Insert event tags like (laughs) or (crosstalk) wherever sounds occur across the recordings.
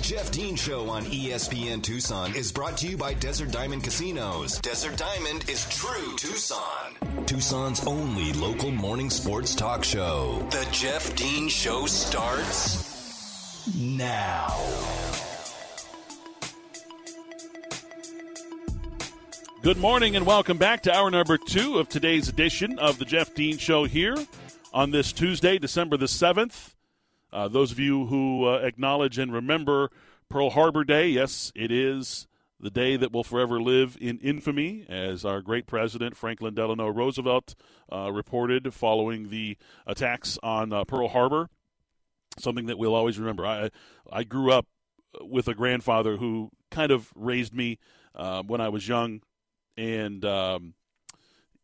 Jeff Dean Show on ESPN Tucson is brought to you by Desert Diamond Casinos. Desert Diamond is true Tucson. Tucson's only local morning sports talk show. The Jeff Dean Show starts now. Good morning and welcome back to hour number two of today's edition of the Jeff Dean Show here on this Tuesday, December the 7th. Uh, those of you who uh, acknowledge and remember Pearl Harbor Day, yes, it is the day that will forever live in infamy, as our great president, Franklin Delano Roosevelt, uh, reported following the attacks on uh, Pearl Harbor. Something that we'll always remember. I, I grew up with a grandfather who kind of raised me uh, when I was young, and um,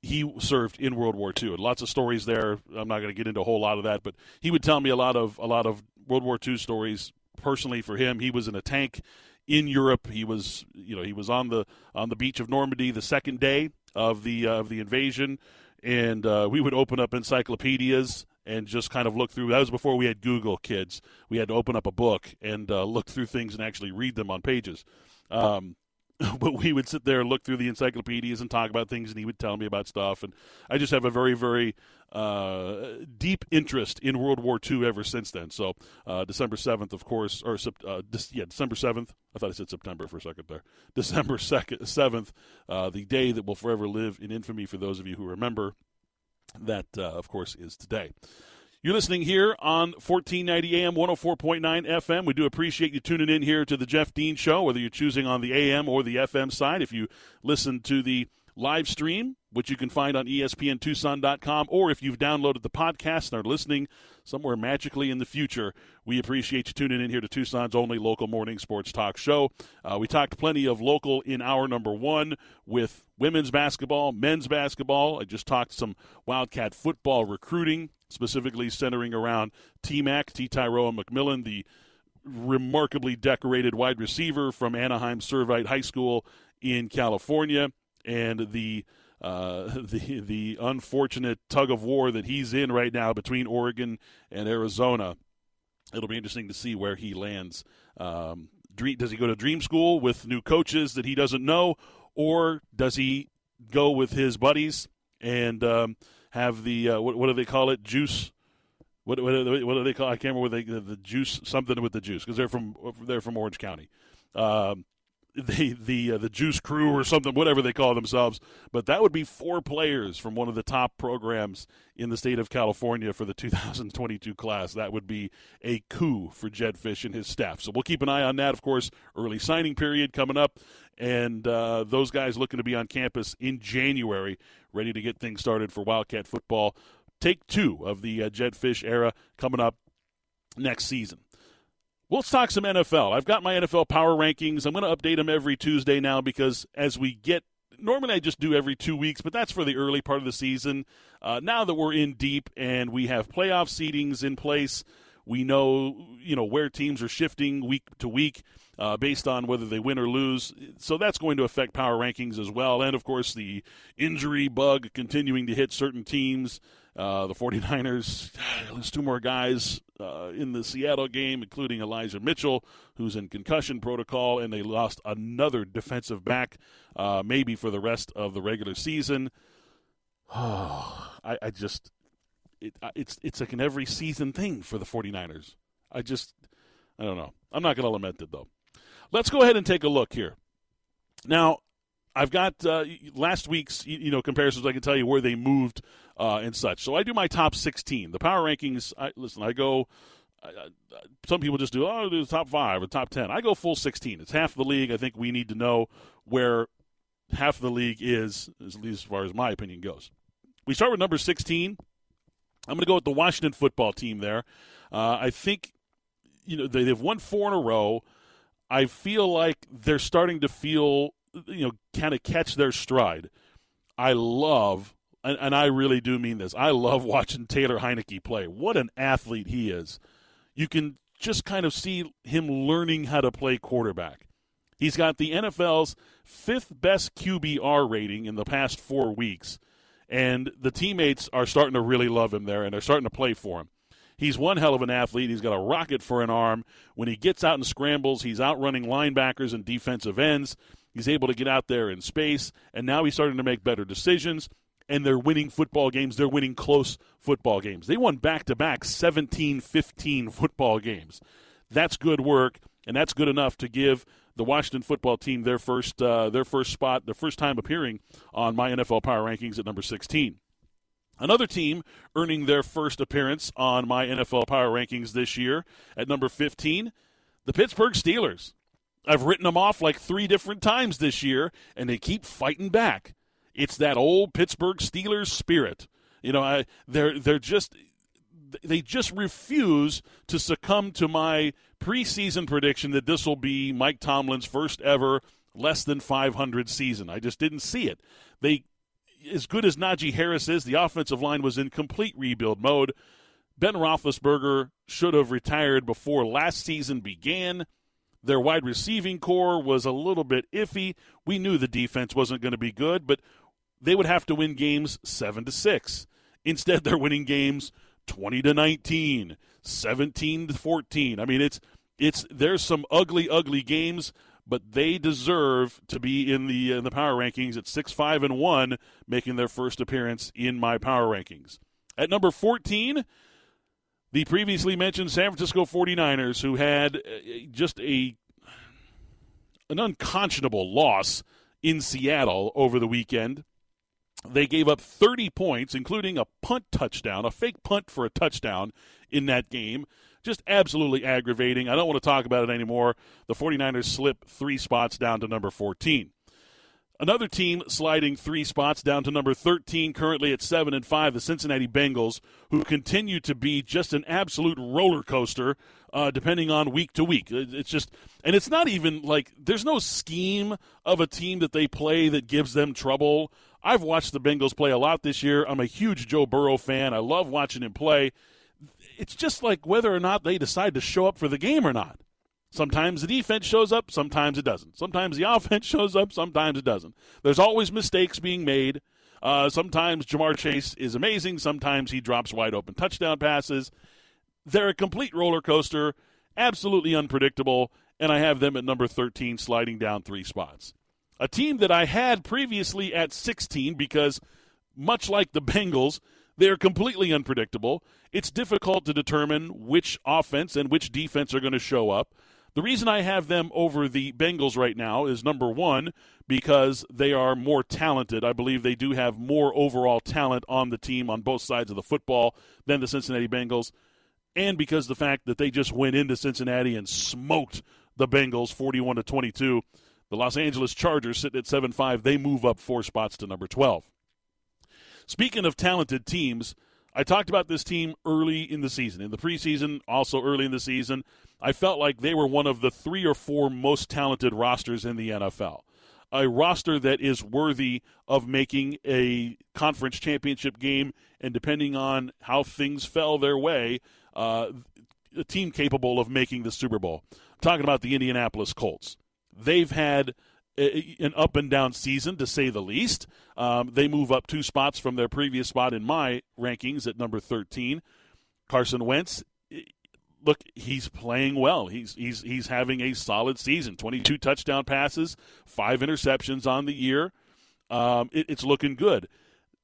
he served in World War II. And lots of stories there. I'm not going to get into a whole lot of that, but he would tell me a lot of a lot of World War II stories. Personally, for him, he was in a tank in Europe. He was, you know, he was on the on the beach of Normandy the second day of the uh, of the invasion, and uh, we would open up encyclopedias and just kind of look through. That was before we had Google, kids. We had to open up a book and uh, look through things and actually read them on pages. Um, (laughs) but we would sit there and look through the encyclopedias and talk about things, and he would tell me about stuff. And I just have a very, very uh, deep interest in World War II ever since then. So uh, December seventh, of course, or uh, yeah, December seventh. I thought I said September for a second there. (laughs) December second, seventh, uh, the day that will forever live in infamy for those of you who remember. That, uh, of course, is today. You're listening here on 1490 AM, 104.9 FM. We do appreciate you tuning in here to the Jeff Dean Show, whether you're choosing on the AM or the FM side. If you listen to the live stream, which you can find on ESPNTucson.com, or if you've downloaded the podcast and are listening somewhere magically in the future, we appreciate you tuning in here to Tucson's only local morning sports talk show. Uh, we talked plenty of local in hour number one with women's basketball, men's basketball. I just talked some Wildcat football recruiting specifically centering around T Mac, Tetairoa McMillan, the remarkably decorated wide receiver from Anaheim Servite High School in California, and the uh, (laughs) the the unfortunate tug of war that he's in right now between Oregon and Arizona. It'll be interesting to see where he lands. Um, does he go to dream school with new coaches that he doesn't know, or does he go with his buddies and um, have the uh, what, what do they call it? Juice. What, what, what do they call? I can't remember what they the juice something with the juice because they're from they're from Orange County. Um, the the uh, the Juice Crew or something, whatever they call themselves. But that would be four players from one of the top programs in the state of California for the 2022 class. That would be a coup for Jedd Fisch and his staff. So we'll keep an eye on that. Of course, early signing period coming up, and uh, those guys looking to be on campus in January, ready to get things started for Wildcat football. Take two of the uh, Jedd Fisch era coming up next season. Well, talk some NFL. I've got my NFL power rankings. I'm going to update them every Tuesday now because as we get normally I just do every two weeks, but that's for the early part of the season. Uh, now that we're in deep and we have playoff seedings in place, we know you know where teams are shifting week to week uh, based on whether they win or lose. So that's going to affect power rankings as well, and of course the injury bug continuing to hit certain teams. Uh, the 49ers (sighs) lose two more guys uh, in the Seattle game, including Elijah Mitchell, who's in concussion protocol, and they lost another defensive back, uh, maybe for the rest of the regular season. (sighs) I, I just, it, it's it's like an every season thing for the 49ers. I just, I don't know. I'm not going to lament it though. Let's go ahead and take a look here. Now, I've got uh, last week's you know comparisons. I can tell you where they moved uh, and such. So I do my top 16. The power rankings. I, listen, I go. Some people just do oh do the top five or top 10. I go full 16. It's half the league. I think we need to know where half the league is, at least as far as my opinion goes. We start with number 16. I'm going to go with the Washington football team there. Uh, I think you know they, they've won four in a row. I feel like they're starting to feel you know, kind of catch their stride. I love, and, and, I really do mean this, I love (laughs) watching Taylor Heinicke play. What an athlete he is. You can just kind of see him learning how to play quarterback. He's got the NFL's fifth best QBR rating in the past four weeks, and the teammates are starting to really love him there, and they're starting to play for him. He's one hell of an athlete. He's got a rocket for an arm. When he gets out and scrambles, he's outrunning linebackers and defensive ends. He's able to get out there in space, and now he's starting to make better decisions. And they're winning football games. They're winning close football games. They won back to back 17 15 football games. That's good work, and that's good enough to give the Washington football team their first uh, their first spot, their first time appearing on my NFL Power Rankings at number 16. Another team earning their first appearance on my NFL Power Rankings this year at number 15, the Pittsburgh Steelers. I've written them off like three different times this year, and they keep fighting back. It's that old Pittsburgh Steelers spirit. You know, I, they're they're just they just refuse to succumb to my preseason prediction that this will be Mike Tomlin's first ever less than 500 season. I just didn't see it. They as good as Najee Harris is, the offensive line was in complete rebuild mode. Ben Roethlisberger should have retired before last season began. Their wide receiving core was a little bit iffy. We knew the defense wasn't going to be good, but they would have to win games 7 to 6. Instead, they're winning games 20 to 19, 17 to 14. I mean, it's it's there's some ugly ugly games, but they deserve to be in the in the power rankings at 6 5 and 1 making their first appearance in my power rankings. At number 14, the previously mentioned San Francisco 49ers who had uh, just a an unconscionable loss in Seattle over the weekend. They gave up 30 points, including a punt touchdown, a fake punt for a touchdown in that game. Just absolutely aggravating. I don't want to talk about it anymore. The 49ers slip three spots down to number 14. Another team sliding three spots down to number 13, currently at 7 and 5, the Cincinnati Bengals, who continue to be just an absolute roller coaster uh, depending on week to week. It's just, and it's not even like there's no scheme of a team that they play that gives them trouble. I've watched the Bengals play a lot this year. I'm a huge Joe Burrow fan. I love watching him play. It's just like whether or not they decide to show up for the game or not. Sometimes the defense shows up, sometimes it doesn't. Sometimes the (laughs) offense shows up, sometimes it doesn't. There's always mistakes being made. Uh, sometimes Ja'Marr Chase is amazing. Sometimes he drops wide open touchdown passes. They're a complete roller coaster, absolutely unpredictable, and I have them at number 13, sliding down three spots. A team that I had previously at 16 because, much like the Bengals, they're completely unpredictable. It's difficult to determine which offense and which defense are going to show up. The reason I have them over the Bengals right now is number one, because they are more talented. I believe they do have more overall talent on the team on both sides of the football than the Cincinnati Bengals. And because the fact that they just went into Cincinnati and smoked the Bengals 41 to 22. The Los Angeles Chargers sitting at 7 5. They move up four spots to number 12. Speaking of talented teams, I talked about this team early in the season, in the preseason, also early in the season. I felt like they were one of the three or four most talented rosters in the NFL. A roster that is worthy of making a conference championship game, and depending on how things fell their way, uh, a team capable of making the Super Bowl. I'm talking about the Indianapolis Colts. They've had an up and down season, to say the least. Um, they move up two spots from their previous spot in my rankings at number 13. Carson Wentz, look, he's playing well. He's he's he's having a solid season. 22 touchdown passes, five interceptions on the year. Um, it, it's looking good.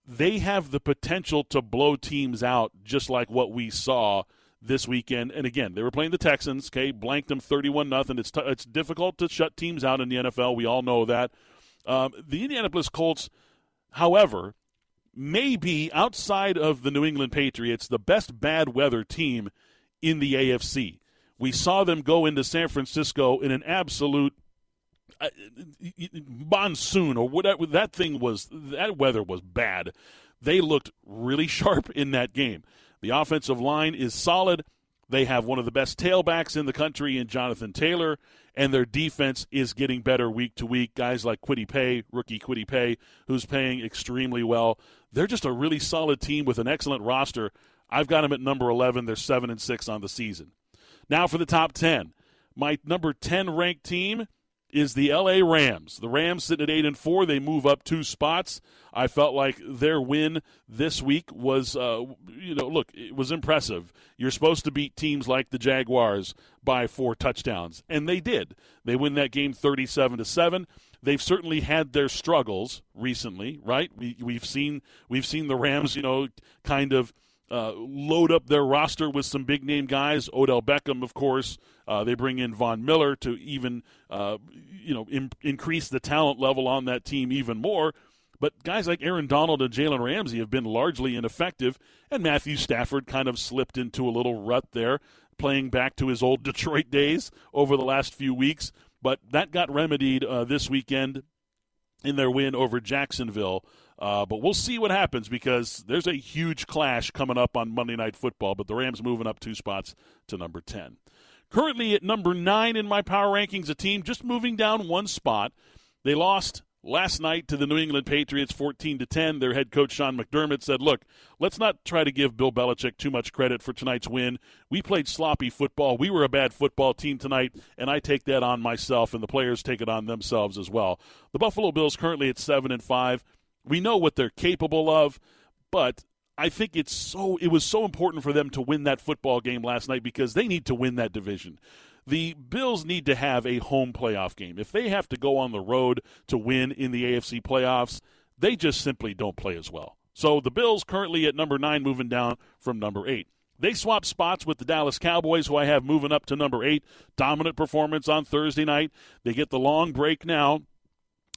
They have the potential to blow teams out, just like what we saw this weekend. And again, they were playing the Texans. Okay, blanked them thirty-one nothing. It's t- it's difficult to shut teams out in the NFL. We all know that. Um, the Indianapolis Colts, however, may be outside of the New England Patriots the best bad weather team in the AFC. We saw them go into San Francisco in an absolute uh, monsoon or whatever that thing was. That weather was bad. They looked really (laughs) sharp in that game. The offensive line is solid. They have one of the best tailbacks in the country in Jonathan Taylor, and their defense is getting better week to week. Guys like Kwity Paye, rookie Kwity Paye, who's paying extremely well. They're just a really solid team with an excellent roster. I've got them at number 11. They're 7 and 6 on the season. Now for the top 10. My number 10 ranked team is the LA Rams. The Rams sitting at 8 and 4, they move up two spots. I felt like their win this week was uh, you know, look, it was impressive. You're supposed to beat teams like the Jaguars by four touchdowns, and they did. They win that game 37 to 7 they've certainly had their struggles recently, right? We, we've seen we've seen the Rams, you know, kind of uh, load up their roster with some big name guys. Odell Beckham, of course. Uh, they bring in Von Miller to even, uh, you know, Im- increase the talent level on that team even more. But guys like Aaron Donald and Jalen Ramsey have been largely ineffective, and Matthew Stafford kind of slipped into a little rut there, playing back to his old (laughs) Detroit days over the last few weeks. But that got remedied uh, this weekend in their win over Jacksonville. Uh, but we'll see what happens because there's a huge clash coming up on Monday Night Football. But the Rams moving up two spots to number 10. Currently at number nine in my power rankings, a team just moving down one spot. They lost last night to the New England Patriots 14 to 10. Their head coach Sean McDermott said, "Look, let's not try to give Bill Belichick too much credit for tonight's win. We played sloppy football. We were a bad football team tonight, and I take that on myself and the players take it on themselves as well." The Buffalo Bills currently at 7 and 5. We know what they're capable of, but I think it's so it was so important for them to win that football game last night because they need to win that division. The Bills need to have a home playoff game. If they have to go on the road to win in the AFC playoffs, they just simply don't play as well. So the Bills currently at number 9 moving down from number 8. They swap spots with the Dallas Cowboys, who I have moving up to number eight. Dominant performance on Thursday night. They get the long break now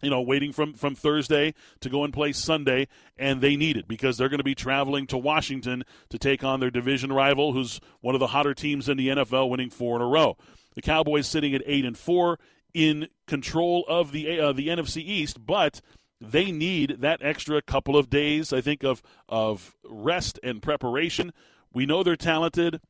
you know, waiting from, from Thursday to go and play Sunday, and they need it because they're going to be traveling to Washington to take on their division rival, who's one of the hotter teams in the NFL, winning four in a row. The Cowboys sitting at eight and four in control of the uh, the NFC East, but they need that extra couple of days, I think, of of rest and preparation. We know they're talented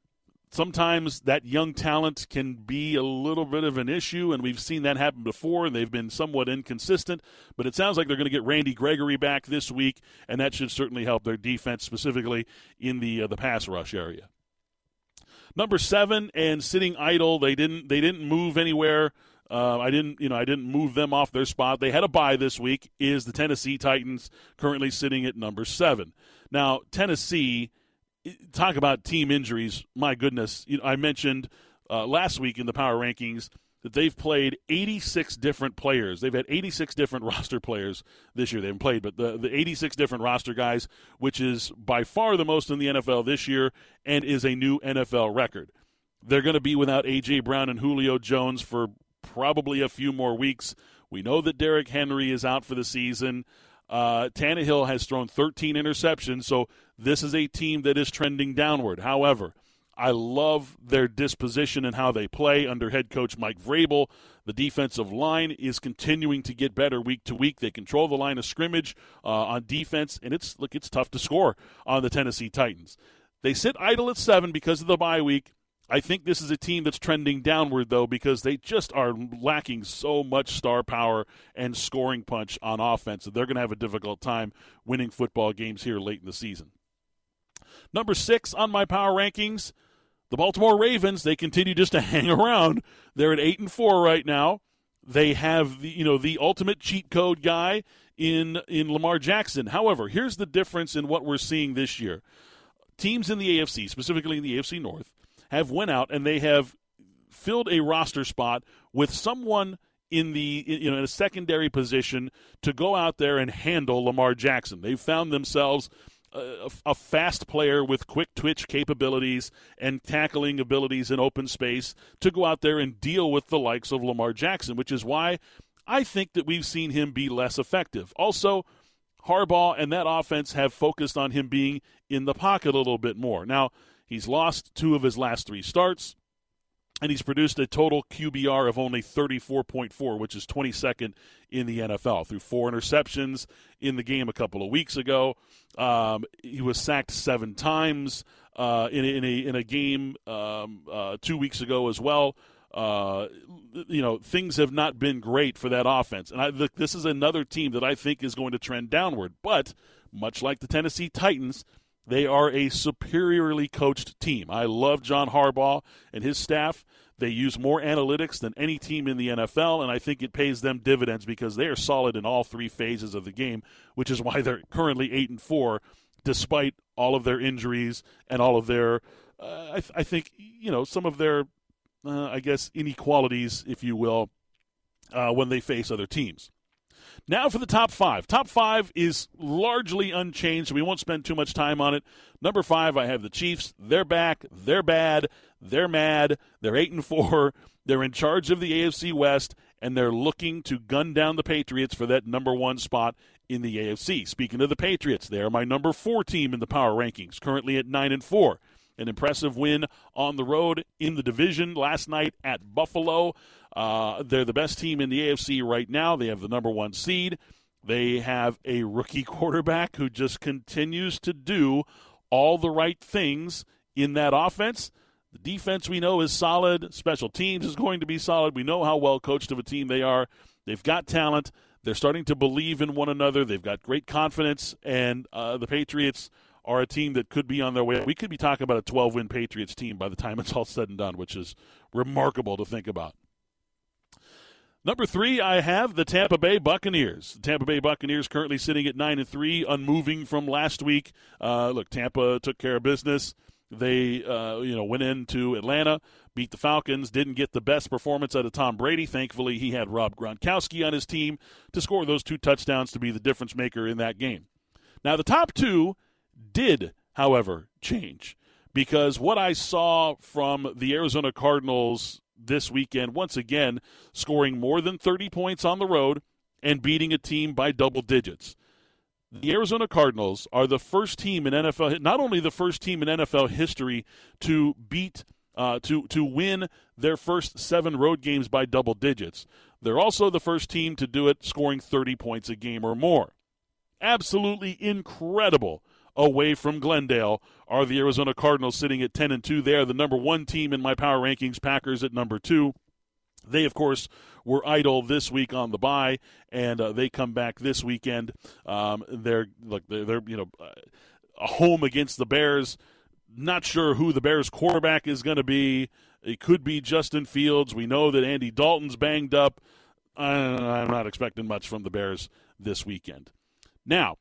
sometimes that young talent can be a little bit of an issue, and we've seen that happen before, and they've been somewhat inconsistent. But it sounds like they're going to get Randy Gregory back this week, and that should certainly help their defense, specifically in the uh, the pass rush area. Number seven and sitting idle, they didn't they didn't move anywhere. Uh, I didn't, you know, I didn't move them off their spot. They had a bye this week. Is the Tennessee Titans currently sitting at number seven? Now, Tennessee talk about team injuries. My goodness, you know, I mentioned uh, last week in the power rankings that they've played 86 different players. They've had 86 different (laughs) roster players this year. They haven't played, but the, the 86 different roster guys, which is by far the most in the NFL this year and is a new NFL record. They're going to be without A.J. Brown and Julio Jones for probably a few more weeks. We know that Derrick Henry is out for the season. Uh, Tannehill has thrown 13 interceptions, so this is a team that is trending downward. However, I love their disposition and how they play under head coach Mike Vrabel. The defensive line is continuing to get better week to week. They control the line of scrimmage uh, on defense, and it's look it's tough to score on the Tennessee Titans. They sit idle at seven because of the bye week. I think this is a team that's trending downward, though, because they just are lacking so much star power and scoring punch on offense. they're going to have a difficult time winning football games here late in the season. Number six on my power rankings, the Baltimore Ravens. They continue just to (laughs) hang around. They're at eight and four right now. They have the you know the ultimate cheat code guy in in Lamar Jackson. However, here's the difference in what we're seeing this year. Teams in the AFC, specifically in the AFC North, have went out and they have filled a roster spot with someone in the you know in a secondary position to go out there and handle Lamar Jackson. They've found themselves a, a, fast player with quick twitch capabilities and tackling abilities in open space to go out there and deal with the likes of Lamar Jackson, which is why I think that we've seen him be less effective. Also, Harbaugh and that offense have focused on him being in the pocket a little bit more. Now, He's lost two of his last three starts, and he's produced a total QBR of only 34.4, which is 22nd in the NFL, threw four interceptions in the game a couple of weeks ago. Um, he was sacked seven times uh, in, in, a, in a game um, uh, two weeks ago as well. Uh, you know, things have not been great for that offense. And I, this is another team that I think is going to trend downward. But much like the Tennessee Titans, they are a superiorly coached team. I love John Harbaugh and his staff. They use more analytics than any team in the NFL, and I think it pays them dividends because they are solid in all three phases of the game, which is why they're currently eight and four, despite all of their injuries and all of their, uh, I, th- I, think, you know, some of their, uh, I guess, inequalities, if you will, uh, when they face other teams. Now for the top five. Top five is largely unchanged, so we won't spend too much time on it. Number five, I have the Chiefs. They're back. They're bad. They're mad. They're eight and four. They're in charge of the AFC West, and they're looking to gun down the Patriots for that number one spot in the AFC. Speaking of the Patriots, they are my number four team in the power rankings, currently at nine and four. An impressive win on the road in the division last night at Buffalo. Uh, they're the best team in the AFC right now. They have the number one seed. They have a rookie (laughs) quarterback who just continues to do all the right things in that offense. The defense we know is solid. Special teams is going to be solid. We know how well coached of a team they are. They've got talent. They're starting to believe in one another. They've got great confidence, and uh, the Patriots are a team that could be on their way. We could be talking about a 12 win Patriots team by the time it's all said and done, which is remarkable to think about. Number three, I have the Tampa Bay Buccaneers. The Tampa Bay Buccaneers currently sitting at nine and three, unmoving from last week. Uh, look, Tampa took care of business. They, uh, you know, went into Atlanta, beat the Falcons, didn't get the best performance out of Tom Brady. Thankfully, he had Rob Gronkowski on his team to score those two touchdowns to be the difference maker in that game. Now, the top two did, however, change because what I saw from the Arizona Cardinals this weekend, once again, scoring more than 30 points on the road and beating a team by double digits. The Arizona Cardinals are the first team in NFL, not only the first team in NFL history to beat, uh, to to win their first seven road games by double digits. They're also the first team to do it, scoring 30 points a game or more. Absolutely incredible away from Glendale are the Arizona Cardinals sitting at 10 and 2. They are the number 1 team in my power rankings, Packers at number 2. They, of course, were idle this week on the bye, and uh, they come back this weekend. Um, they're look, they're, they're you know uh, a home against the Bears. Not sure who the Bears quarterback is going to be. It could be Justin Fields. We know that Andy Dalton's banged up. I'm not expecting much from the Bears this weekend. Now,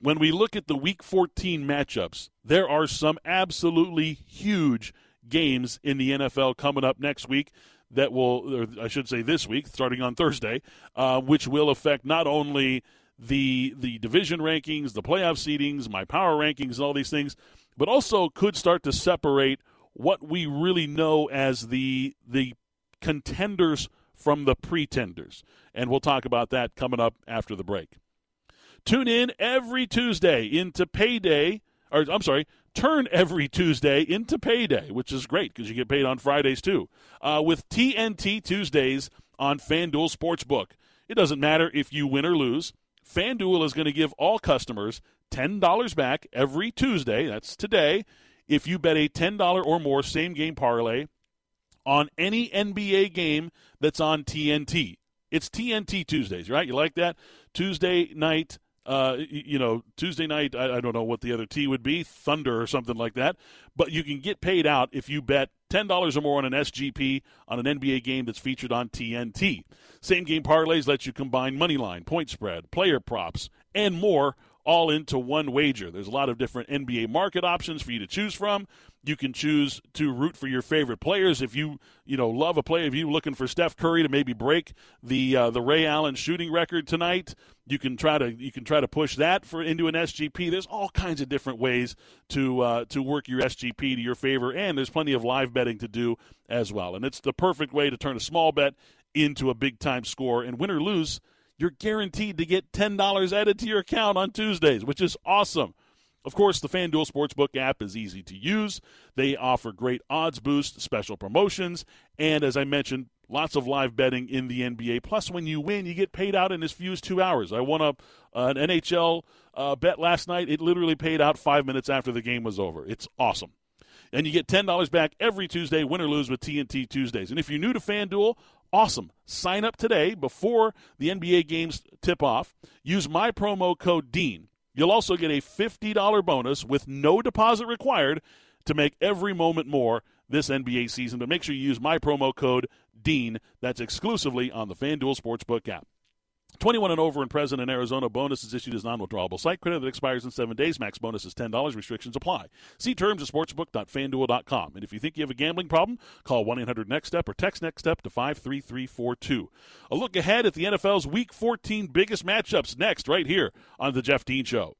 when we look at the Week 14 matchups, there are some absolutely huge games in the NFL coming up next week that will, I should say this week, starting on Thursday, uh, which will affect not only the the division rankings, the playoff seedings, my power rankings, and all these things, but also could start to separate what we really know as the the contenders from the pretenders. And we'll talk about that coming up after the break. Tune in every Tuesday into payday, or I'm sorry, turn every Tuesday into payday, which is great because you get paid on Fridays too, uh, with TNT Tuesdays on FanDuel Sportsbook. It doesn't matter if you win or lose. FanDuel is going to give all customers $10 back every Tuesday, that's today, if you bet a $10 or more same game parlay on any NBA game that's on TNT. It's TNT Tuesdays, right? You like that? Tuesday night uh, you know, Tuesday night, I, I, don't know what the other T would be, Thunder or something like that. But you can get paid out if you bet $10 or more on an SGP on an NBA game that's featured on TNT. Same game parlays let you combine money line, point spread, player props, and more all into one wager. There's a lot of different NBA market options for you to choose from. You can choose to root for your favorite players. If you you know love a player, if you're looking for Steph Curry to maybe break the uh, the Ray Allen shooting record tonight, you can try to you can try to push that for into an SGP. There's all kinds of different ways to uh, to work your SGP to your favor, and there's plenty of live betting to do as well. And it's the perfect way to turn a small bet into a big time score. And win or lose, you're guaranteed to get $10 added to your account on Tuesdays, which is awesome. Of course, the FanDuel Sportsbook app is easy to use. They offer great odds boost, special promotions, and as I mentioned, lots of live betting in the NBA. Plus, when you win, you get paid out in as few as two hours. I won a, an NHL uh, bet last night. It literally paid out five minutes after the game was over. It's awesome. And you get $10 back every Tuesday, win or lose with TNT Tuesdays. And if you're new to FanDuel, Awesome. Sign up today before the NBA games tip off. Use my promo code DEAN. You'll also get a $50 bonus with no deposit required to make every moment more. this NBA season. But make sure you use my promo code DEAN. That's exclusively on the FanDuel Sportsbook app. 21 and over and present in Arizona. Bonus is issued as non-withdrawable site credit that expires in seven days. Max bonus is $10. Restrictions apply. See terms at sportsbook.fanduel.com. And if you think you have a gambling problem, call 1-800-NEXT-STEP or text NEXT STEP to 53342. A look ahead at the NFL's Week 14 biggest matchups next right here on The Jeff Dean Show.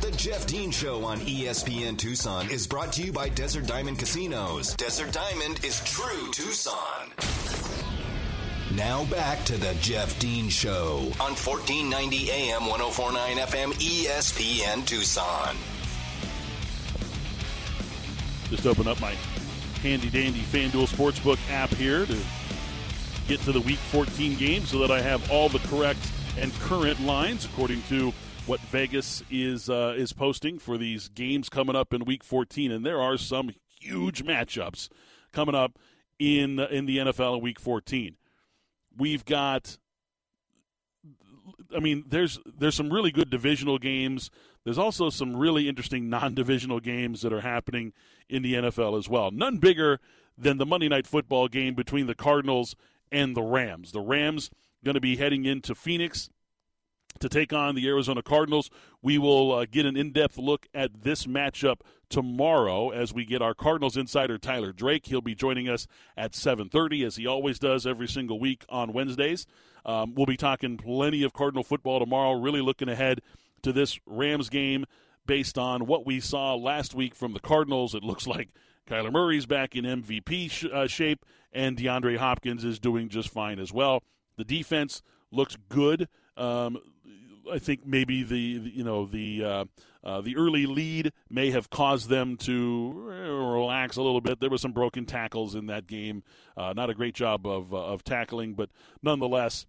The Jeff Dean Show on ESPN Tucson is brought to you by Desert Diamond Casinos. Desert Diamond is true Tucson. Now back to the Jeff Dean Show on 1490 AM 1049 FM ESPN Tucson. Just open up my handy dandy FanDuel Sportsbook app here to get to the Week 14 game so that I have all the correct and current lines according to what Vegas is uh, is posting for these games coming up in Week 14, and there are some huge matchups coming up in in the NFL in Week 14 we've got I mean, there's there's some really good divisional games. There's also some really interesting non-divisional games that are happening in the NFL as well. None bigger than the Monday Night Football game between the Cardinals and the Rams. The Rams going to be heading into Phoenix to take on the Arizona Cardinals. We will uh, get an in-depth look at this matchup tomorrow as we get our Cardinals insider Tyler Drake. He'll be joining us at 7:30 as he always does every single week on Wednesdays. Um, we'll be talking plenty of Cardinal football tomorrow. Really looking ahead to this Rams game based on what we saw last week from the Cardinals. It looks like Kyler Murray's back in MVP sh- uh, shape, and DeAndre Hopkins is doing just fine as well. The defense looks good. Um, I think maybe the, you know the uh, uh, the early lead may have caused them to relax a little bit. There were some broken tackles in that game. Uh, not a great job of uh, of tackling, but nonetheless.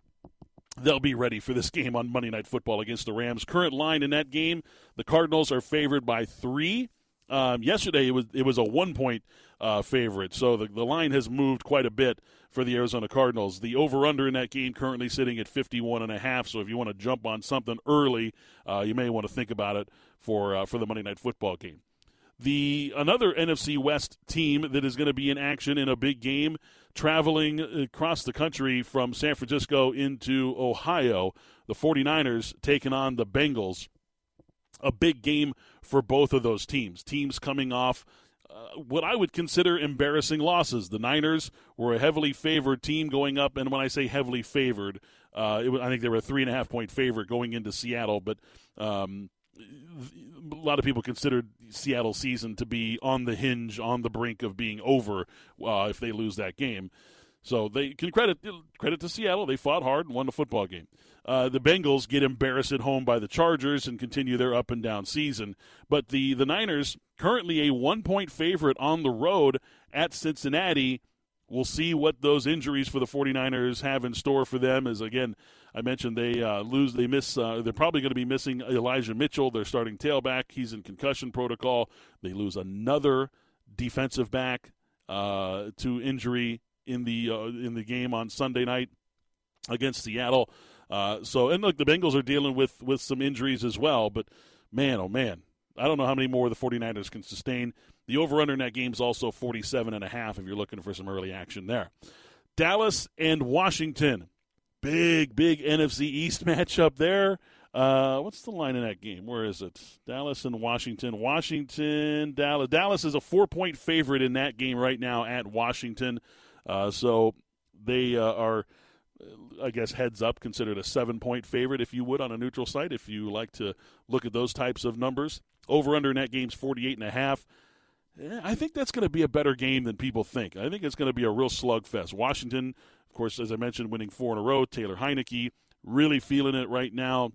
They'll be ready for this (laughs) game on Monday Night Football against the Rams. Current line in that game: the Cardinals are favored by three. Um, yesterday it was it was a one point uh, favorite, so the the line has moved quite a bit for the Arizona Cardinals. The over under in that game currently sitting at 51 and a half. So if you want to jump on something early, uh, you may want to think about it for uh, for the Monday Night Football game. The another NFC West team that is going to be in action in a big game, traveling across the country from San Francisco into Ohio, the 49ers taking on the Bengals a big game for both of those teams. Teams coming off uh, what I would consider embarrassing losses. The Niners were a heavily favored team going up, and when I say heavily favored, uh, was, I think they were a three and a half point favorite going into Seattle, but. Um, a lot of people considered Seattle season to be on the hinge, on the brink of being over uh, if they lose that game. So they can credit credit to Seattle. They fought hard and won the football game uh, the Bengals get embarrassed at home by the Chargers and continue their up and down season. But the, the Niners, currently a one point favorite on the road at Cincinnati. We'll see what those injuries for the 49ers have in store for them. As again, I mentioned, they uh, lose, they miss, uh, they're probably going to be missing Elijah Mitchell, their starting tailback. He's in concussion protocol. They lose another defensive back uh, to injury in the uh, in the game on Sunday night against Seattle. Uh, so, and look, the Bengals are dealing with, with some injuries as well, but man, oh man, I don't know how many more the 49ers can sustain. The over-under in that game is also 47 and a half if you're looking for some early action there. Dallas and Washington. Big, big NFC East (laughs) matchup there. Uh, what's the line in that game? Where is it? Dallas and Washington. Washington, Dallas. Dallas is a four-point favorite in that game right now at Washington. Uh, so they uh, are – I guess heads up, considered a seven point favorite, if you would, on a neutral site, if you like to look at those types of numbers. Over under net games 48 and a half. I think that's going to be a better game than people think. I think it's going to be a real slugfest. Washington, of course, as I mentioned, winning four in a row. Taylor Heinicke really feeling it right now.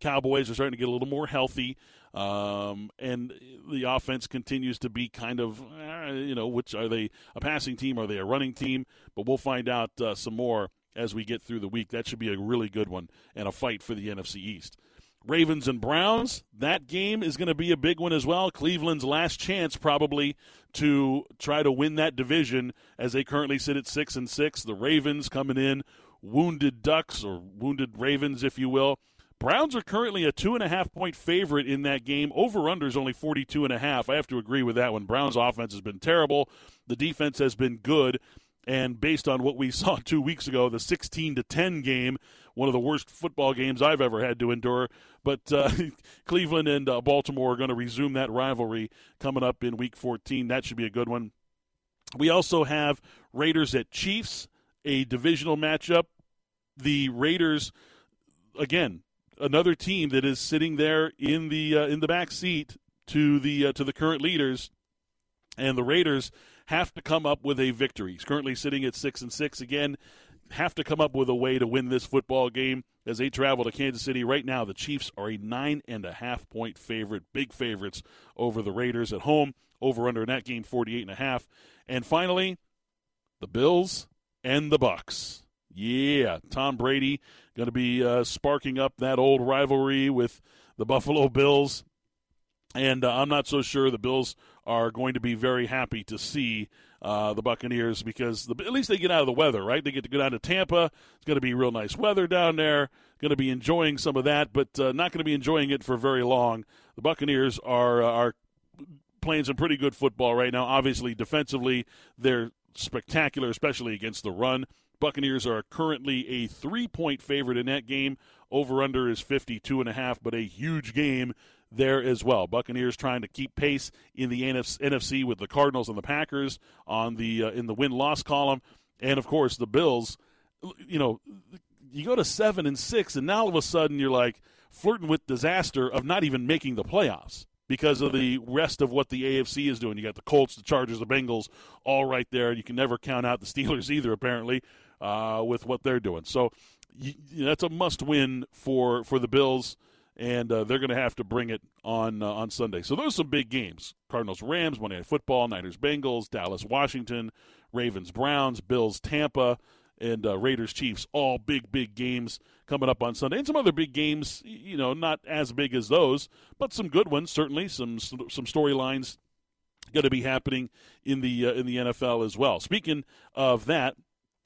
Cowboys are starting to get a little more healthy, um, and the offense continues to be kind of, uh, you know, which are they a passing team? Are they a running team? But we'll find out uh, some more as we get through the week. That should be a really good one and a fight for the NFC East. Ravens and Browns, that game is going to be a big one as well. Cleveland's last chance probably to try to win that division as they currently sit at 6 and 6. The Ravens coming in wounded ducks or wounded ravens if you will. Browns are currently a two and a half point favorite in that game. Over under is only 42 and a half. I have to agree with that one. Browns offense has been terrible. The defense has been good. And based on what we (laughs) saw two weeks ago, the 16 to 10 game, one of the worst football games I've ever had to endure. But uh, (laughs) Cleveland and uh, Baltimore are going to resume that rivalry coming up in Week 14. That should be a good one. We also have Raiders at Chiefs, a divisional matchup. The Raiders, again, another team that is sitting there in the uh, in the back seat to the uh, to the current leaders, and the Raiders have to come up with a victory. He's currently sitting at six and six again. Have to come up with a way to win this football game as they travel to Kansas City. Right now, the Chiefs are a nine and a half point favorite, big favorites over the Raiders at home. Over under in that game, 48 and a half. And finally, the Bills and the Bucks. Yeah, Tom Brady going to be uh, sparking up that old rivalry with the Buffalo Bills. And uh, I'm not so sure the Bills are going to be very happy to see uh, the Buccaneers because the, at least they get out of the weather, right? They get to go down to Tampa. It's going to be real nice weather down there. Going to be enjoying some of that, but uh, not going to be enjoying it for very long. The Buccaneers are uh, are playing some pretty good football right now. Obviously, defensively, they're spectacular, especially against the run. Buccaneers are currently a three point favorite in that game. Over under is 52 and a half, but a huge game there as well. Buccaneers trying to keep pace in the NFC with the Cardinals and the Packers on the uh, in the win loss column, and of course the Bills. You know, you go to seven and six, and now all of a sudden you're like flirting with disaster of not even making the playoffs because of the rest of what the AFC is doing. You got the Colts, the Chargers, the Bengals, all right there. You can never count out the Steelers (laughs) either, apparently, uh, with what they're doing. So you, you know, that's a must-win for for the Bills, and uh, they're going to have to bring it on uh, on Sunday. So those are some big games: Cardinals, Rams, Monday Night Football, Niners, Bengals, Dallas, Washington, Ravens, Browns, Bills, Tampa and uh, Raiders Chiefs, all big, big games coming up on Sunday, and some other big games. You know, not as big as those, but some good ones certainly. Some some storylines going to be happening in the uh, in the NFL as well. Speaking of that.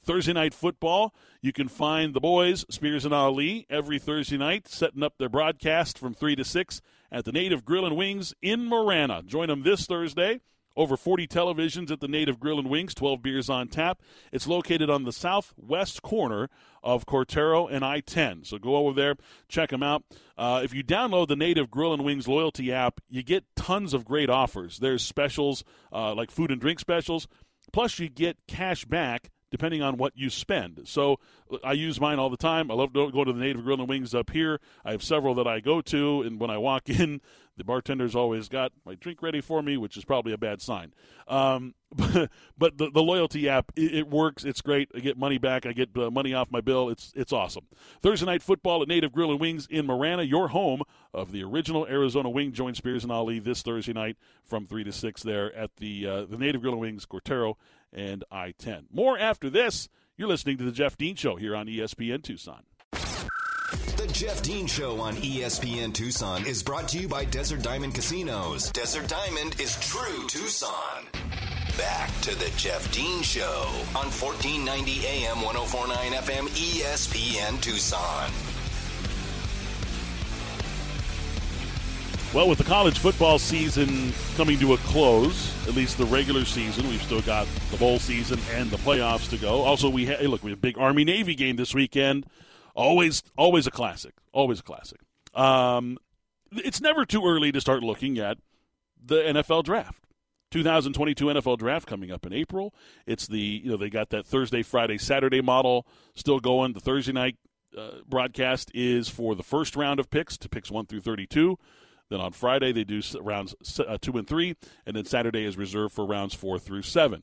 Thursday night football. You can find the boys, Spears and Ali, every Thursday night, setting up their broadcast from 3 to 6 at the Native Grill and Wings in Marana. Join them this Thursday over 40 televisions at the Native Grill and Wings, 12 beers on tap. It's located on the southwest corner of Cortaro and I 10. So go over there, check them out. Uh, if you download the Native Grill and Wings loyalty app, you get tons of great offers. There's specials uh, like food and drink specials, plus, you get cash back depending on what you spend. So I use mine all the time. I love to go to the Native Grill and Wings up here. I have several that I go to, and when I walk (laughs) in, the bartender's always got my drink ready for me, which is probably a bad sign. Um, but, (laughs) but the, the, loyalty app, it, it, works. It's great. I get money back. I get uh, money off my bill. It's it's awesome. Thursday night football at Native Grill and Wings in Marana, your home of the original Arizona Wing. Join Spears and Ali this Thursday night from three to six there at the uh, the Native Grill and Wings, Cortaro and I 10. More after this. You're listening to The Jeff Dean Show here on ESPN Tucson. The Jeff Dean Show on ESPN Tucson is brought to you by Desert Diamond Casinos. Desert Diamond is true Tucson. Back to the Jeff Dean Show on 1490 AM 1049 FM ESPN Tucson. Well, with the college football season coming to a close, at least the regular season, we've still got the bowl season and the playoffs to go. Also, we ha- hey, look, we have a big Army Navy game this weekend. Always, always a classic. Always a classic. Um, it's never too early to start looking at the NFL draft. 2022 NFL draft coming up in April. It's the you know they got that Thursday, Friday, Saturday model still going. The Thursday night uh, broadcast is for the first round of picks to picks one through 32. Then on Friday, they do rounds uh, two and three, and then Saturday is reserved for rounds four through seven.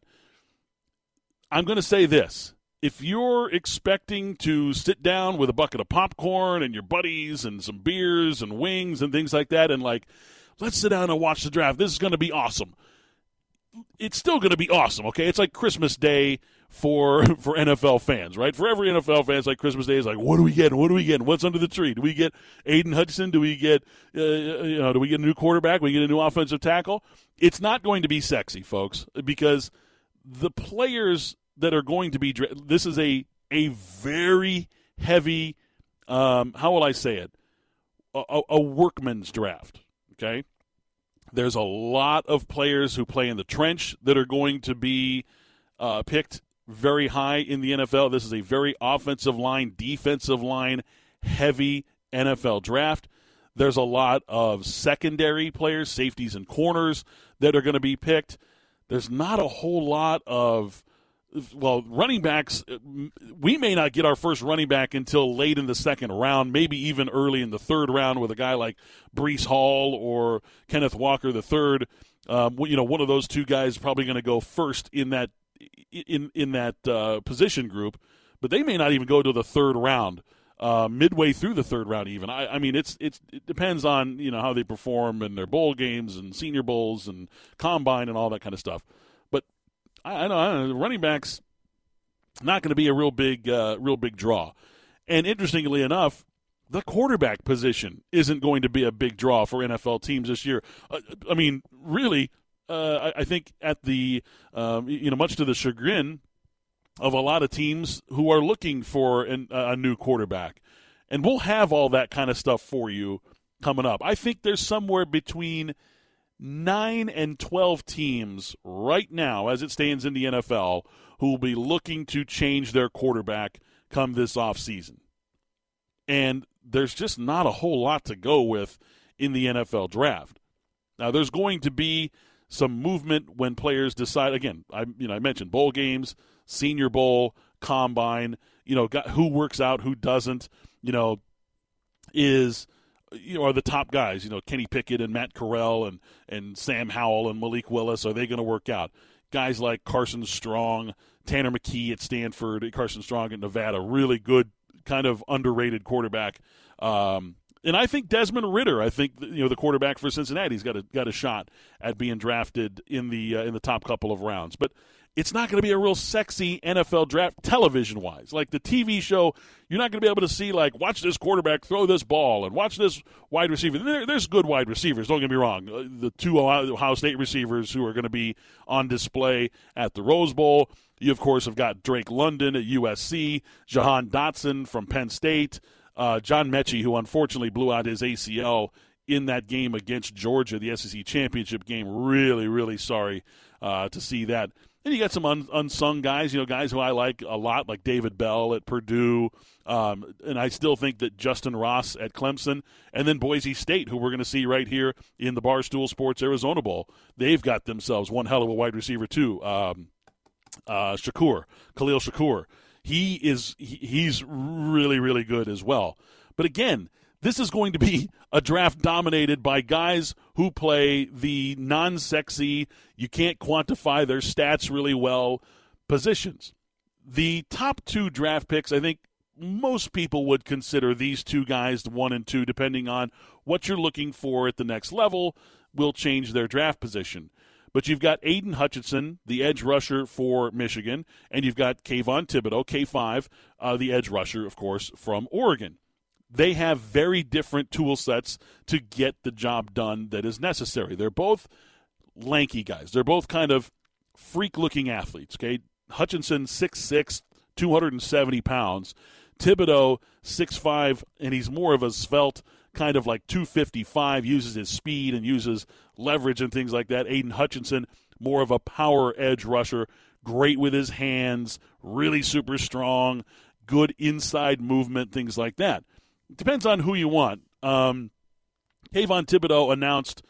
I'm going to say this. If you're expecting to sit down with a bucket of popcorn and your buddies and some beers and wings and things like that, and like, let's sit down and watch the draft, this is going to be awesome. It's still going to be awesome, okay? It's like Christmas Day for (laughs) for NFL fans, right? For every NFL fan, it's like Christmas Day is like, what do we get? What do we get? What's under the tree? Do we get Aidan Hutchinson? Do we get uh, you know? Do we get a new quarterback? We get a new offensive tackle? It's not going to be sexy, folks, because the players that are going to be this is a a very heavy. Um, how will I say it? a, a workman's draft. Okay, there's a lot of players who play in the trench that are going to be uh, picked very high in the NFL. This is a very offensive line, defensive line heavy NFL draft. There's a lot of secondary players, safeties and corners that are going to be picked. There's not a whole lot of well, running backs, we may not get our first running back until late in the second round, maybe even early in the third round with a guy like Breece Hall or Kenneth Walker the third. Um, you know, one of those two guys probably going to go first in that in in that uh, position group, but they may not even go to the third round. Uh, midway through the third round, even I, I mean, it's it's it depends on you know how they perform in their bowl games and senior bowls and combine and all that kind of stuff. But I, I know, I know running backs not going to be a real big uh, real big draw. And interestingly enough, the quarterback position isn't going to be a big draw for NFL teams this year. Uh, I mean, really, uh, I, I, think at the um, you know much to the chagrin of a lot of teams who are looking for an, a new quarterback. And we'll have all that kind of stuff for you coming up. I think there's somewhere between 9 and 12 teams right now, as it stands in the NFL, who will be looking to change their quarterback come this offseason. And there's just not a whole lot to go with in the NFL draft. Now, there's going to be some movement when players decide. Again, I you know I mentioned bowl games, Senior Bowl, Combine. You know, got, who works out, who doesn't. You know, is you know are the top guys. You know, Kenny Pickett and Matt Corral and and Sam Howell and Malik Willis. Are they going to work out? Guys like Carson Strong, Tanner McKee at Stanford, Carson Strong at Nevada, really good, kind of underrated quarterback. Um, and I think Desmond Ridder, I think you know the quarterback for Cincinnati's got a got a shot at being drafted in the uh, in the top couple of rounds. But it's not going to be a real sexy NFL draft television wise. Like the TV show, you're not going to be able to see like watch this quarterback throw this ball and watch this wide receiver. There, there's good wide receivers. Don't get me wrong. Uh, the two Ohio State receivers who are going to be on display at the Rose Bowl. You of course have got Drake London at USC, Jahan Dotson from Penn State uh, John Metchie, who unfortunately blew out his ACL in that game against Georgia, the SEC championship game. Really, really sorry uh, to see that. And you got some un- unsung guys, you know, guys who I like a lot, like David Bell at Purdue. Um, and I still think that Justyn Ross at Clemson, and then Boise State, who we're going to see right here in the Barstool Sports Arizona Bowl, they've got themselves one hell of a wide receiver, too. Um, uh, Shakir, Khalil Shakir he is he's really really good as well. But again, this is going to be (laughs) a draft dominated by guys who play the non-sexy, you can't quantify their stats really well positions. The top 2 draft picks, I think most people would consider these two guys the 1 and 2 depending on what you're looking for at the next level will change their draft position. But you've got Aidan Hutchinson, the edge rusher for Michigan, and you've got Kayvon Thibodeaux, K5, uh, the edge rusher, of course, from Oregon. They have very different tool sets to get the job done that is necessary. They're both lanky guys. They're both kind of freak looking athletes. Okay, Hutchinson, 6'6, 270 pounds. Thibodeaux, 6'5, and he's more of a svelte kind of like 255, uses his speed and uses leverage and things like that. Aidan Hutchinson, more of a power edge rusher, great with his hands, really super strong, good inside movement, things like that. Depends on who you want. Um, Kayvon Thibodeaux announced,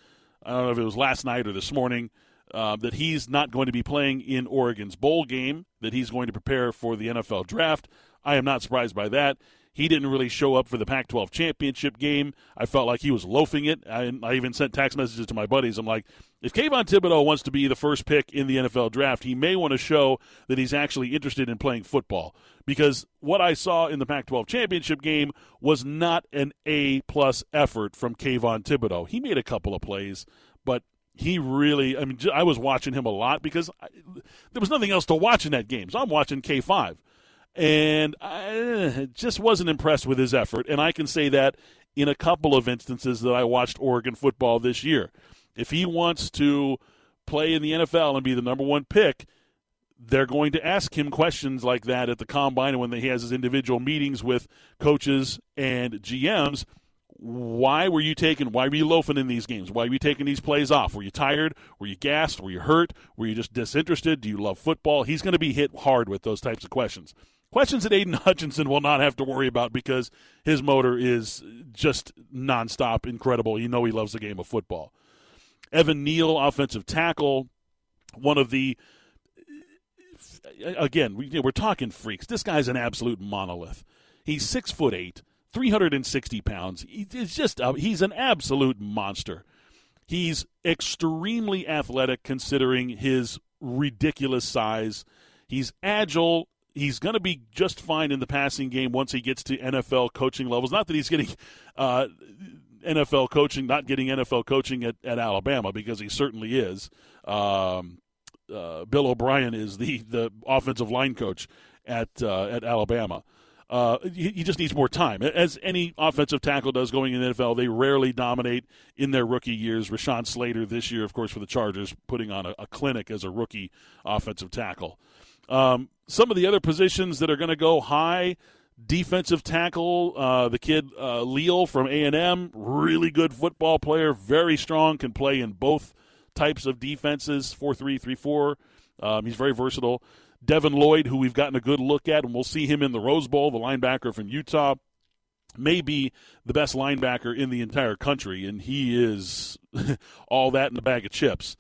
I don't know if it was last night or this morning, uh, that he's not going to be playing in Oregon's bowl game, that he's going to prepare for the NFL draft. I am not surprised by that. He didn't really show up for the Pac 12 championship game. I felt like he was loafing it. I, I, even sent text messages to my buddies. I'm like, if Kayvon Thibodeaux wants to be the first pick in the NFL draft, he may want to show that he's actually interested in playing football. Because what I saw in the Pac 12 championship game was not an A plus effort from Kayvon Thibodeaux. He made a couple of plays, but he really, I mean, I was watching him a lot because I, there was nothing else to watch in that game. So I'm watching K5 and I just wasn't impressed with his effort. And I can say that in a couple of instances that I watched Oregon football this year. If he wants to play in the NFL and be the number one pick, they're going to ask him questions like that at the combine and when he has his individual meetings with coaches and GMs. why were you taking why were you loafing in these games? Why were you taking these plays off? Were you tired? Were you gassed? Were you hurt? Were you just disinterested? Do you love football? He's going to be hit hard with those types of questions questions that Aidan (laughs) Hutchinson will not have to worry about because his motor is just nonstop incredible you know he loves the game of football Evan Neal offensive tackle one of the again we, are talking freaks this guy's an absolute monolith he's six foot eight 360 pounds. He's just a, he's an absolute monster. He's extremely athletic considering his ridiculous size. He's agile. He's going to be just fine in the passing game once he gets to NFL coaching levels. Not that he's getting uh, NFL coaching, not getting NFL coaching at, at Alabama because he certainly is. Um, uh, Bill O'Brien is the, the offensive line coach at uh, at Alabama. Uh, he, just needs more time. As any offensive tackle does going in the NFL, they rarely dominate in their rookie years. Rashawn Slater this year, of course, for the Chargers, putting on a, a clinic as a rookie offensive tackle. Um, some of the other positions that are going to go high, defensive tackle, uh, the kid uh, Leal from A&M, really good football player, very strong, can play in both types of defenses, 4-3, 3-4. Um, he's very versatile. Devin Lloyd, who we've gotten a good look at, and we'll see him in the Rose Bowl, the linebacker from Utah, may be the best linebacker in the entire country, and he is (laughs) all that in a bag of chips.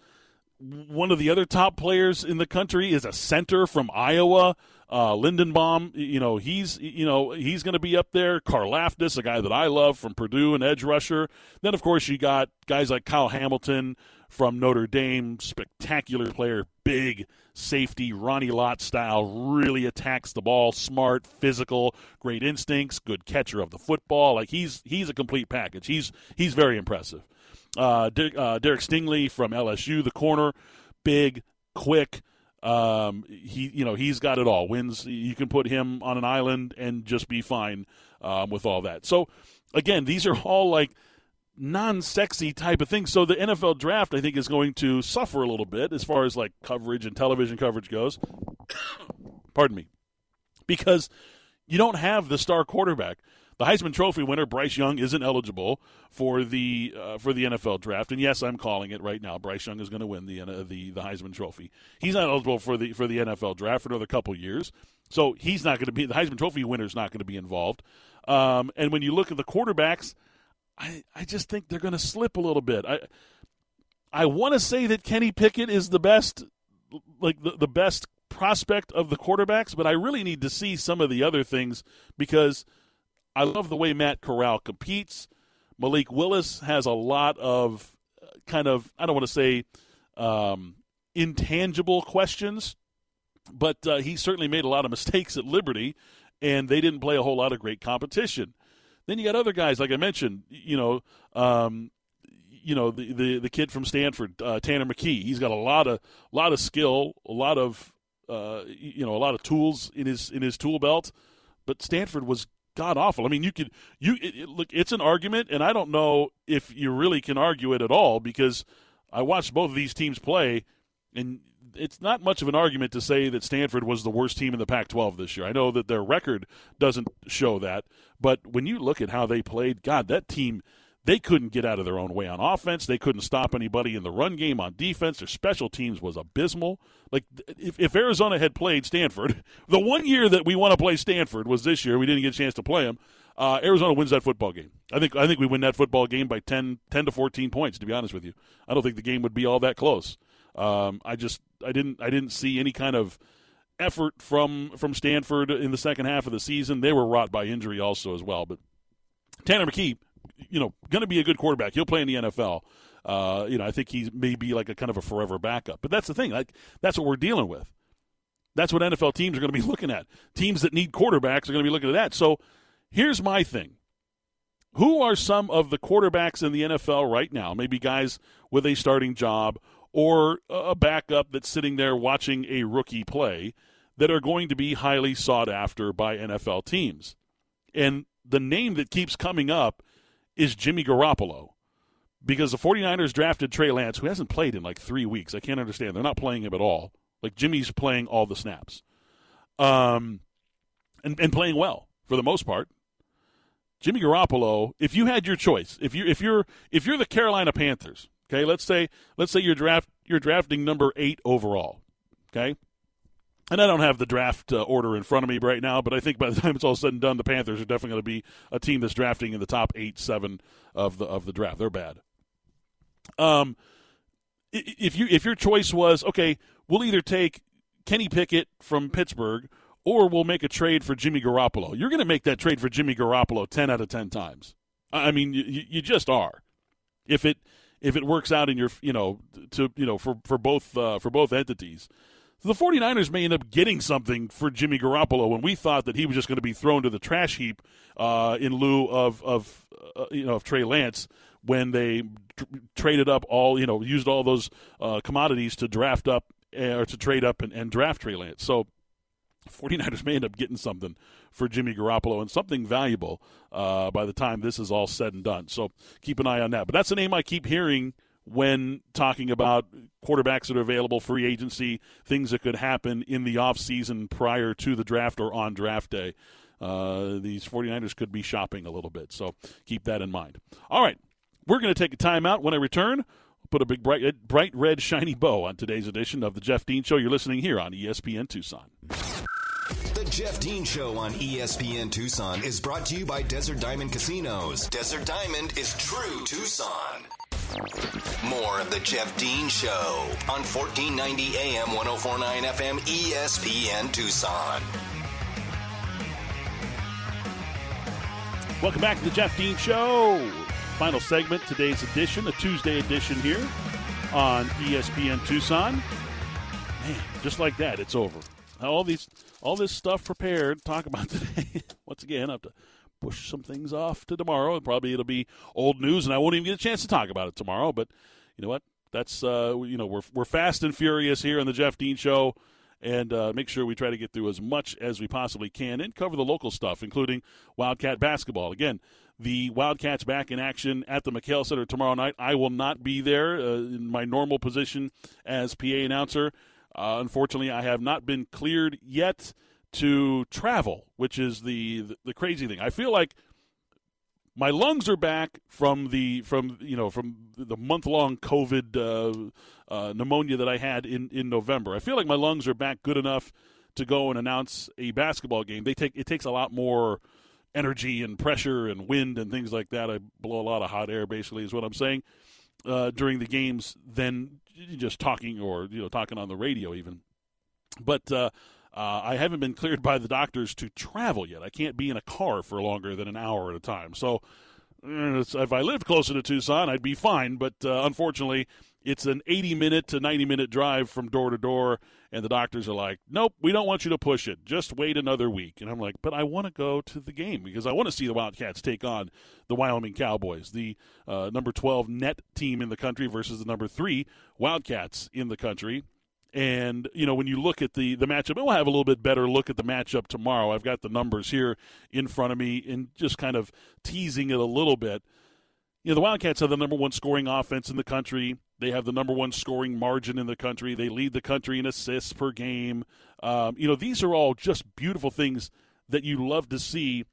One of the other top players in the country is a center from Iowa, uh, Linderbaum. You know he's you know he's going to be up there. Karlaftis, a guy that I love from Purdue, an edge rusher. Then of course you got guys like Kyle Hamilton, from Notre Dame. Spectacular player, big safety, Ronnie Lott style, really attacks the ball, smart, physical, great instincts, good catcher of the football. Like he's he's a complete package. He's he's very impressive. Uh, Derek, uh, Derek Stingley from LSU, the corner, big, quick. Um, he you know he's got it all. Wins. You can put him on an island and just be fine um, with all that. So again, these are all like non-sexy type of things. So the NFL draft, I think, is going to suffer a little bit as far as like coverage and television coverage goes. (coughs) Pardon me, because you don't have the star quarterback. The Heisman Trophy winner Bryce Young isn't eligible for the uh, for the NFL draft, and yes, I'm calling it right now. Bryce Young is going to win the, uh, the the Heisman Trophy. He's not eligible for the for the NFL draft for another couple years, so he's not going to be the Heisman Trophy winner is not going to be involved. Um, and when you look at the quarterbacks, I, I just think they're going to slip a little bit. I I want to say that Kenny Pickett is the best, like the, the best prospect of the quarterbacks, but I really need to see some of the other things because I love the way Matt Corral competes. Malik Willis has a lot of uh, kind of I don't want to say um, intangible questions, but uh, he certainly made a lot of (laughs) mistakes at Liberty, and they didn't play a whole lot of great competition. Then you got other guys, like I mentioned, you know, um, you know the, the the kid from Stanford, uh, Tanner McKee. He's got a lot of lot of skill, a lot of uh, you know, a lot of tools in his in his tool belt. But Stanford was god awful. I mean, you could you it, it, look. It's an argument, and I don't know if you really can argue it at all because I watched both of these teams play, and it's not much of an argument to say that Stanford was the worst team in the Pac-12 this year. I know that their record doesn't show that, but when you look at how they played, God, that team they couldn't get out of their own way on offense. They couldn't stop anybody in the run game on defense. Their special teams was abysmal. Like if, if Arizona had played Stanford, (laughs) the one year that we want to play Stanford was this year. We didn't get a chance to play them. Uh, Arizona wins that football game. I think I think we win that football game by 10, 10 to fourteen points. To be honest with you, I don't think the game would be all that close. Um, I just I didn't I didn't see any kind of effort from from Stanford in the second half of the season. They were wrought by injury also as well. But Tanner McKee, you know, going to be a good quarterback. He'll play in the NFL. Uh, you know, I think he may be like a kind of a forever backup. But that's the thing. Like that's what we're dealing with. That's what NFL teams are going to be (laughs) looking at. Teams that need quarterbacks are going to be looking at that. So here's my thing. Who are some of the quarterbacks in the NFL right now? Maybe guys with a starting job or a backup that's sitting there watching a rookie play that are going to be highly sought after by NFL teams. And the name that keeps coming up is Jimmy Garoppolo because the 49ers drafted Trey Lance, who hasn't played in like three weeks. I can't understand. They're not playing him at all. Like Jimmy's playing all the snaps um, and, and playing well for the most part. Jimmy Garoppolo, if you had your choice, if you if you're if you're the Carolina Panthers, okay, let's say let's say you're draft you're drafting number eight overall, okay, and I don't have the draft uh, order in front of me right now, but I think by the (laughs) time it's all said and done, the Panthers are definitely going to be a team that's drafting in the top eight, seven of the of the draft. They're bad. Um, if you if your choice was okay, we'll either take Kenny Pickett from Pittsburgh or we'll make a trade for Jimmy Garoppolo. You're going to make that trade for Jimmy Garoppolo 10 out of 10 times. I mean, you, you just are. If it if it works out in your, you know, to you know for for both uh, for both entities. The 49ers may end up getting something for Jimmy Garoppolo when we thought that he was just going to be thrown to the trash heap uh, in lieu of of uh, you know of Trey Lance when they tr- traded up all you know used all those uh, commodities to draft up eh, or to trade up and, and draft Trey Lance. So 49ers may end up getting something for Jimmy Garoppolo and something valuable uh, by the time this is all said and done. So keep an eye on that. But that's a name I keep hearing when talking about quarterbacks that are available, free agency, things that could happen in the offseason prior to the draft or on draft day. Uh, these 49ers could be shopping a little bit. So keep that in mind. All right. We're going to take a timeout. When I return, put a big bright, bright red shiny bow on today's edition of the Jeff Dean Show. You're listening here on ESPN Tucson. The Jeff Dean Show on ESPN Tucson is brought to you by Desert Diamond Casinos. Desert Diamond is true Tucson. More of the Jeff Dean Show on 1490 AM 1049 FM ESPN Tucson. Welcome back to the Jeff Dean Show. Final segment, today's edition, a Tuesday edition here on ESPN Tucson. Man, just like that, it's over. All these, all this stuff prepared. Talk about (laughs) today. Once again, have to push some things off to tomorrow. And Probably it'll be old news, and I won't even get a chance to talk about it tomorrow. But you know what? That's uh, you know we're we're fast and furious here on the Jeff Dean Show and uh, make sure we try to get through as much as we possibly can and cover the local stuff, including Wildcat basketball. Again, the Wildcats back in action at the McKale Center tomorrow night. I will not be there uh, in my normal position as PA announcer. Uh, unfortunately, I have not been cleared yet to travel, which is the, the, the crazy thing. I feel like my lungs are back from the from you know from the month long COVID uh, uh, pneumonia that I had in in November. I feel like my lungs are back good enough to go and announce a basketball game. They take it takes a lot more energy and pressure and wind and things like that. I blow a lot of hot air, basically, is what I'm saying uh, during the games than just talking or you know talking on the radio even. But uh, I haven't been cleared by the doctors to travel yet. I can't be in a car for longer than an hour at a time. So uh, if I lived closer to Tucson, I'd be fine. But uh, unfortunately, it's an 80 minute to 90 minute drive from door to door. And the doctors are like, nope, we don't want you to push it. Just wait another week. And I'm like, but I want to go to the game because I want to see the Wildcats take on the Wyoming Cowboys, the uh, number 12 net team in the country versus the number three Wildcats in the country. And you know, when you look at the the matchup, we'll have a little bit better look at the matchup tomorrow. I've got the numbers here in front of me, and just kind of teasing it a little bit. You know, the Wildcats have the number one scoring offense in the country. They have the number one scoring margin in the country. They lead the country in assists per game. Um, you know, these are all just beautiful things that you love to see.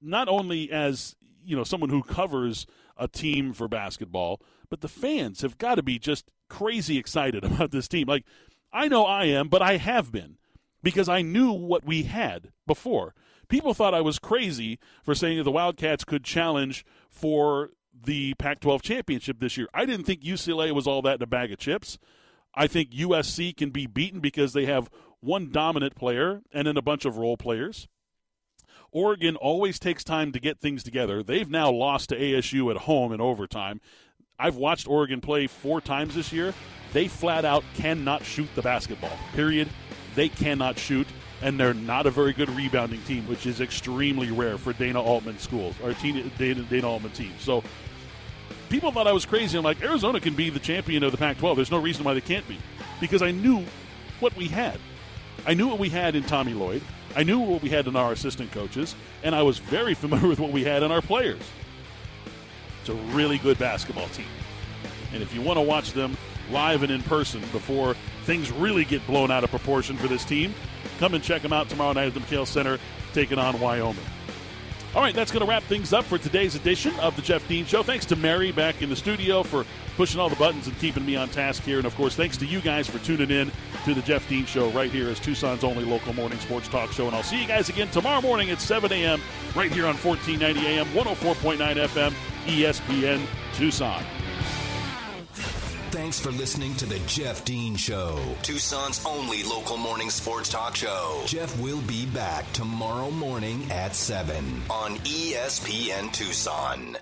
Not only as you know, someone who covers a team for basketball, but the fans have got to be just crazy excited (laughs) about this team. Like, I know I am, but I have been because I knew what we had before. People thought I was crazy for saying that the Wildcats could challenge for the Pac 12 championship this year. I didn't think UCLA was all that in a bag of chips. I think USC can be beaten because they have one dominant player and then a bunch of role players. Oregon always takes time to get things together. They've now lost to ASU at home in overtime. I've watched Oregon play four times this year. They flat out cannot shoot the basketball. Period. They cannot shoot, and they're not a very good rebounding team, which is extremely rare for Dana Altman schools or Dana, Dana Altman teams. So people thought I was crazy. I'm like, Arizona can be the champion of the Pac-12. There's no reason why they can't be, because I knew what we had. I knew what we had in Tommy Lloyd. I knew what we had in our assistant coaches, and I was very (laughs) familiar with what we had in our players. It's a really good basketball team. And if you want to watch them live and in person before things really get blown out of proportion for this team, come and check them out tomorrow night at the McKale Center taking on Wyoming. All right, that's going to wrap things up for today's edition of the Jeff Dean Show. Thanks to Mary back in the studio for pushing all the buttons and keeping me on task here. And of course, thanks to you guys for tuning in to the Jeff Dean Show right here as Tucson's only local morning sports talk show. And I'll see you guys again tomorrow morning at 7 a.m. right here on 1490 AM, 104.9 FM, ESPN Tucson. Thanks for listening to the Jeff Dean Show, Tucson's only local morning sports talk show. Jeff will be back tomorrow morning at 7 on ESPN Tucson.